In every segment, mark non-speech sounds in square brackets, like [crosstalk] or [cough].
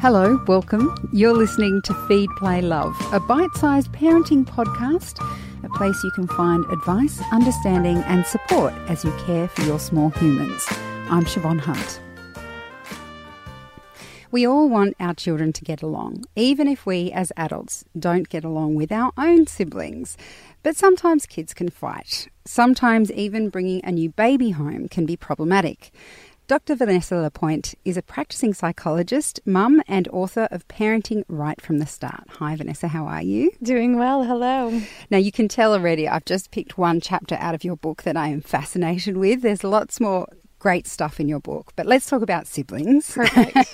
Hello, welcome. You're listening to Feed, Play, Love, a bite sized parenting podcast, a place you can find advice, understanding, and support as you care for your small humans. I'm Siobhan Hunt. We all want our children to get along, even if we as adults don't get along with our own siblings. But sometimes kids can fight. Sometimes even bringing a new baby home can be problematic. Dr. Vanessa Lapointe is a practicing psychologist, mum, and author of Parenting Right from the Start. Hi, Vanessa, how are you? Doing well, hello. Now, you can tell already I've just picked one chapter out of your book that I am fascinated with. There's lots more great stuff in your book, but let's talk about siblings. Perfect.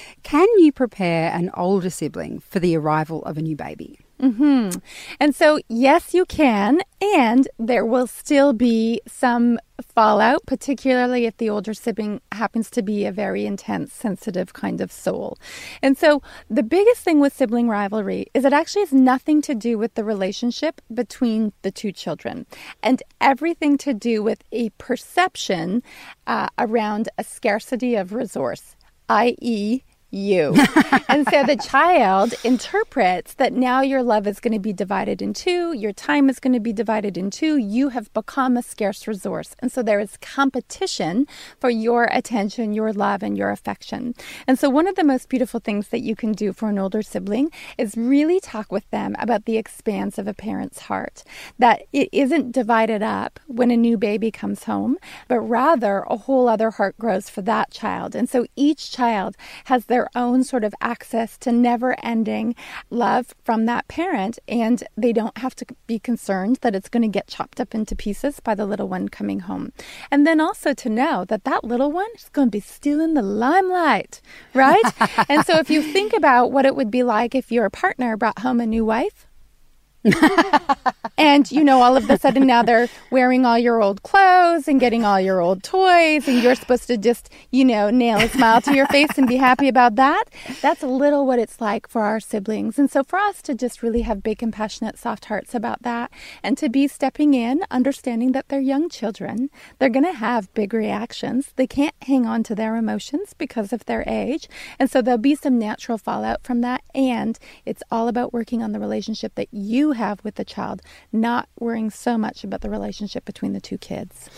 [laughs] can you prepare an older sibling for the arrival of a new baby? Mm-hmm. And so, yes, you can, and there will still be some fallout, particularly if the older sibling happens to be a very intense, sensitive kind of soul. And so, the biggest thing with sibling rivalry is it actually has nothing to do with the relationship between the two children and everything to do with a perception uh, around a scarcity of resource, i.e., you. [laughs] and so the child interprets that now your love is going to be divided in two, your time is going to be divided in two, you have become a scarce resource. And so there is competition for your attention, your love, and your affection. And so one of the most beautiful things that you can do for an older sibling is really talk with them about the expanse of a parent's heart, that it isn't divided up when a new baby comes home, but rather a whole other heart grows for that child. And so each child has their their own sort of access to never ending love from that parent. And they don't have to be concerned that it's going to get chopped up into pieces by the little one coming home. And then also to know that that little one is going to be stealing the limelight, right? [laughs] and so if you think about what it would be like if your partner brought home a new wife, [laughs] and you know, all of a sudden now they're wearing all your old clothes and getting all your old toys, and you're supposed to just, you know, nail a smile to your face and be happy about that. That's a little what it's like for our siblings. And so for us to just really have big, compassionate, soft hearts about that and to be stepping in, understanding that they're young children, they're going to have big reactions. They can't hang on to their emotions because of their age. And so there'll be some natural fallout from that. And it's all about working on the relationship that you have with the child, not worrying so much about the relationship between the two kids.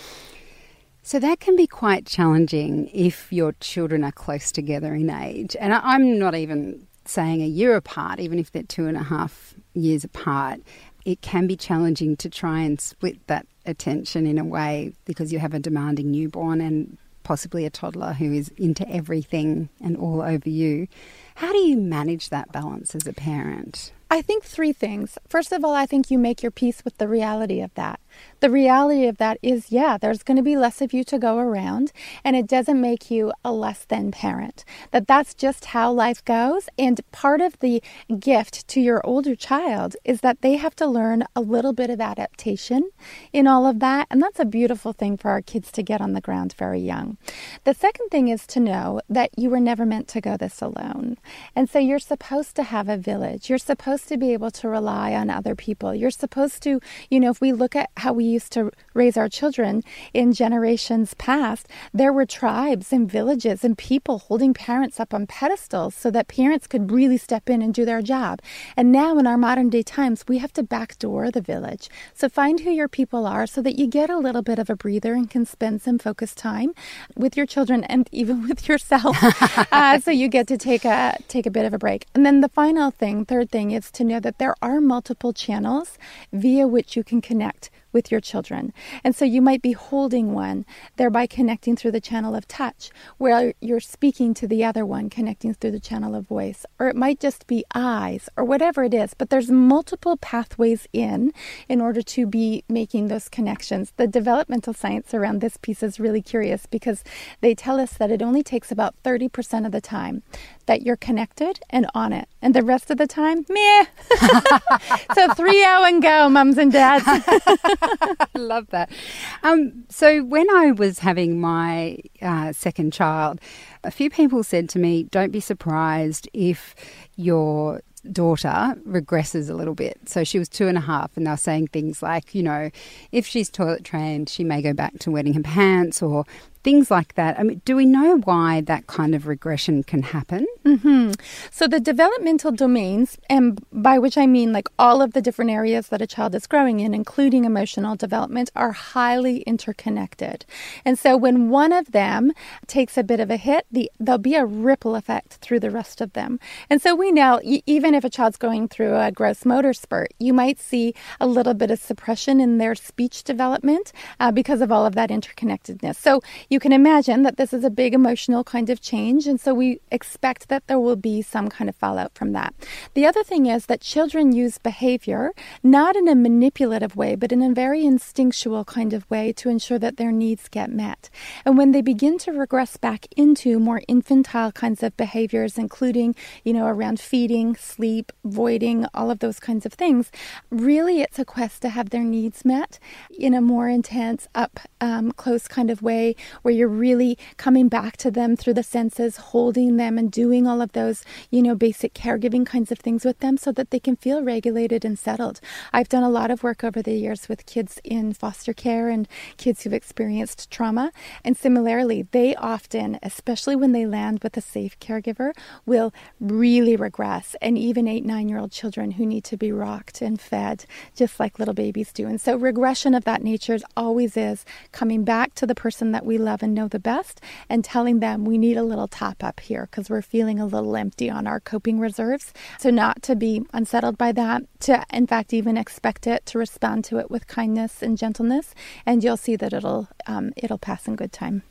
So that can be quite challenging if your children are close together in age. And I'm not even saying a year apart, even if they're two and a half years apart. It can be challenging to try and split that attention in a way because you have a demanding newborn and possibly a toddler who is into everything and all over you. How do you manage that balance as a parent? I think three things. First of all, I think you make your peace with the reality of that the reality of that is, yeah, there's going to be less of you to go around, and it doesn't make you a less than parent. That that's just how life goes. And part of the gift to your older child is that they have to learn a little bit of adaptation in all of that. And that's a beautiful thing for our kids to get on the ground very young. The second thing is to know that you were never meant to go this alone. And so you're supposed to have a village. You're supposed to be able to rely on other people. You're supposed to, you know, if we look at how we used to raise our children in generations past, there were tribes and villages and people holding parents up on pedestals so that parents could really step in and do their job. And now in our modern day times, we have to backdoor the village. So find who your people are so that you get a little bit of a breather and can spend some focused time with your children and even [laughs] with yourself. [laughs] uh, so you get to take a take a bit of a break. And then the final thing, third thing, is to know that there are multiple channels via which you can connect with your children. And so you might be holding one, thereby connecting through the channel of touch, where you're speaking to the other one, connecting through the channel of voice. Or it might just be eyes or whatever it is, but there's multiple pathways in in order to be making those connections. The developmental science around this piece is really curious because they tell us that it only takes about 30% of the time that you're connected and on it. And the rest of the time, meh. [laughs] so three hour and go, mums and dads. [laughs] I [laughs] love that. Um, so when I was having my uh, second child, a few people said to me, don't be surprised if your daughter regresses a little bit. So she was two and a half, and they were saying things like, you know, if she's toilet trained, she may go back to wetting her pants, or things like that. I mean, do we know why that kind of regression can happen? Mm-hmm. So the developmental domains, and by which I mean like all of the different areas that a child is growing in, including emotional development, are highly interconnected. And so when one of them takes a bit of a hit, the, there'll be a ripple effect through the rest of them. And so we know even if a child's going through a gross motor spurt, you might see a little bit of suppression in their speech development uh, because of all of that interconnectedness. So you can imagine that this is a big emotional kind of change. And so we expect that that there will be some kind of fallout from that. The other thing is that children use behavior not in a manipulative way, but in a very instinctual kind of way to ensure that their needs get met. And when they begin to regress back into more infantile kinds of behaviors, including, you know, around feeding, sleep, voiding, all of those kinds of things, really it's a quest to have their needs met in a more intense, up um, close kind of way where you're really coming back to them through the senses, holding them and doing all of those, you know, basic caregiving kinds of things with them so that they can feel regulated and settled. I've done a lot of work over the years with kids in foster care and kids who've experienced trauma. And similarly, they often, especially when they land with a safe caregiver, will really regress. And even eight, nine year old children who need to be rocked and fed, just like little babies do. And so regression of that nature always is coming back to the person that we love and know the best and telling them we need a little top up here because we're feeling a little empty on our coping reserves. So, not to be unsettled by that, to in fact even expect it, to respond to it with kindness and gentleness, and you'll see that it'll um, it'll pass in good time.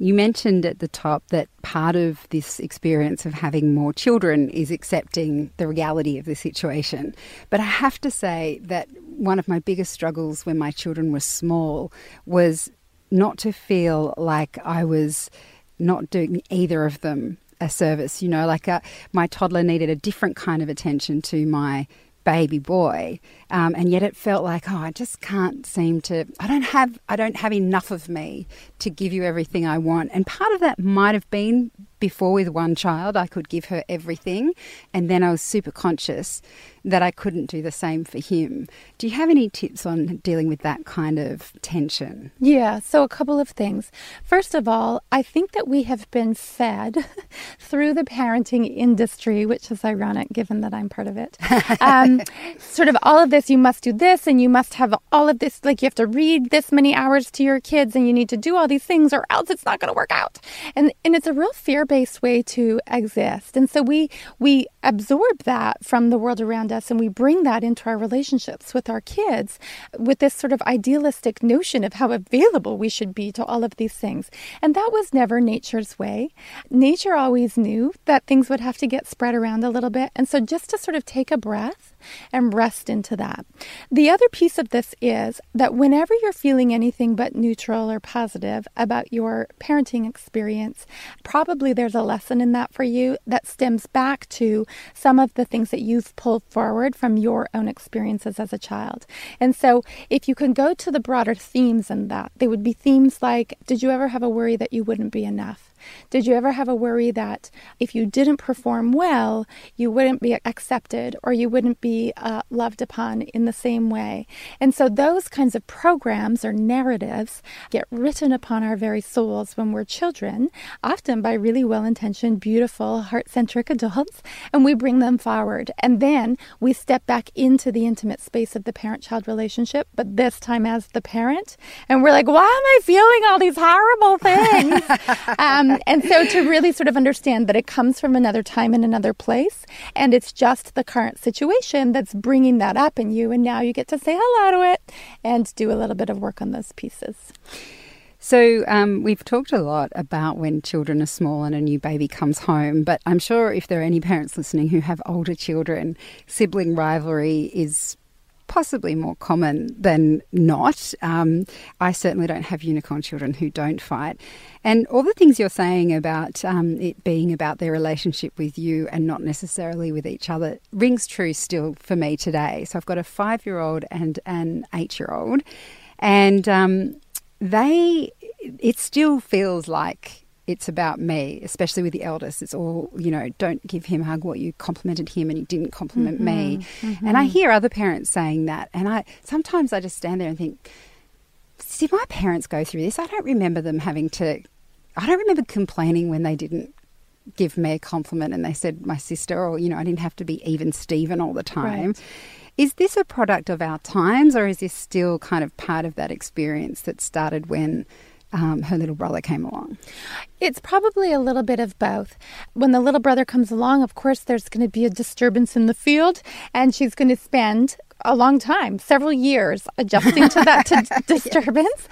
You mentioned at the top that part of this experience of having more children is accepting the reality of the situation. But I have to say that one of my biggest struggles when my children were small was not to feel like I was not doing either of them a service. You know, like a, uh, my toddler needed a different kind of attention to my baby boy, um, and yet it felt like, oh, I just can't seem to. I don't have. I don't have enough of me to give you everything I want. And part of that might have been before with one child, I could give her everything, and then I was super conscious that I couldn't do the same for him. Do you have any tips on dealing with that kind of tension? Yeah, so a couple of things. First of all, I think that we have been fed [laughs] through the parenting industry, which is ironic given that I'm part of it. [laughs] Um, sort of all of this, you must do this, and you must have all of this, like you have to read this many hours to your kids, and you need to do all these things, or else it's not going to work out. And and it's a real fear based way to exist. And so we we absorb that from the world around us and we bring that into our relationships with our kids with this sort of idealistic notion of how available we should be to all of these things. And that was never nature's way. Nature always knew that things would have to get spread around a little bit. And so just to sort of take a breath and rest into that. The other piece of this is that whenever you're feeling anything but neutral or positive about your parenting experience, probably there's a lesson in that for you that stems back to some of the things that you've pulled forward from your own experiences as a child. And so if you can go to the broader themes in that, they would be themes like Did you ever have a worry that you wouldn't be enough? Did you ever have a worry that if you didn't perform well, you wouldn't be accepted or you wouldn't be uh, loved upon in the same way? And so those kinds of programs or narratives get written upon our very souls when we're children, often by really well intentioned, beautiful, heart centric adults, and we bring them forward. And then we step back into the intimate space of the parent child relationship, but this time as the parent. And we're like, why am I feeling all these horrible things? [laughs] um, um, and so to really sort of understand that it comes from another time and another place, and it's just the current situation that's bringing that up in you, and now you get to say hello to it and do a little bit of work on those pieces. So, um, we've talked a lot about when children are small and a new baby comes home, but I'm sure if there are any parents listening who have older children, sibling rivalry is possibly more common than not. Um, I certainly don't have unicorn children who don't fight. And all the things you're saying about um, it being about their relationship with you and not necessarily with each other rings true still for me today. So I've got a five year old and an eight year old, and um, they, it still feels like it's about me, especially with the eldest. It's all, you know, don't give him a hug what you complimented him and he didn't compliment mm-hmm, me. Mm-hmm. And I hear other parents saying that. And I sometimes I just stand there and think, see, my parents go through this. I don't remember them having to, I don't remember complaining when they didn't give me a compliment and they said my sister, or, you know, I didn't have to be even Stephen all the time. Right. Is this a product of our times, or is this still kind of part of that experience that started when um, her little brother came along? It's probably a little bit of both. When the little brother comes along, of course, there's going to be a disturbance in the field, and she's going to spend a long time, several years, adjusting to that to [laughs] disturbance.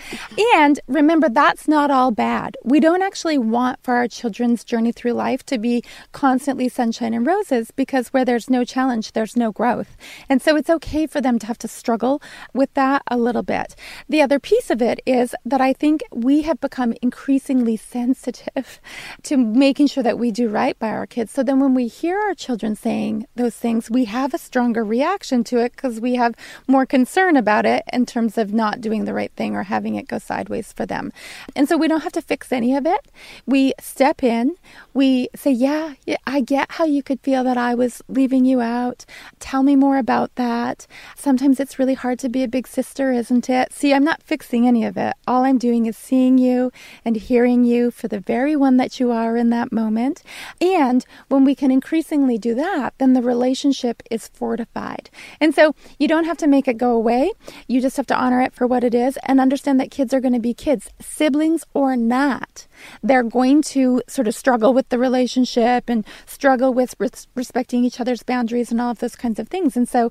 And remember, that's not all bad. We don't actually want for our children's journey through life to be constantly sunshine and roses because where there's no challenge, there's no growth. And so it's okay for them to have to struggle with that a little bit. The other piece of it is that I think we have become increasingly sensitive [laughs] to making sure that we do right by our kids. So then when we hear our children saying those things, we have a stronger reaction to it because because we have more concern about it in terms of not doing the right thing or having it go sideways for them. And so we don't have to fix any of it. We step in, we say, Yeah, yeah I get how you could feel that I was leaving you out. Tell me more about that. Sometimes it's really hard to be a big sister, isn't it? See, I'm not fixing any of it. All I'm doing is seeing you and hearing you for the very one that you are in that moment. And when we can increasingly do that, then the relationship is fortified. And so you don't have to make it go away. You just have to honor it for what it is and understand that kids are going to be kids, siblings or not. They're going to sort of struggle with the relationship and struggle with res- respecting each other's boundaries and all of those kinds of things. And so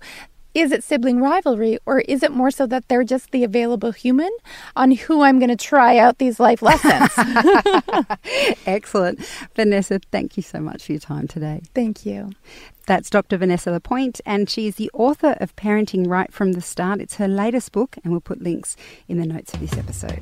is it sibling rivalry or is it more so that they're just the available human on who I'm going to try out these life lessons? [laughs] Excellent. Vanessa, thank you so much for your time today. Thank you. That's Dr. Vanessa Lapointe, and she's the author of Parenting Right from the Start. It's her latest book, and we'll put links in the notes of this episode.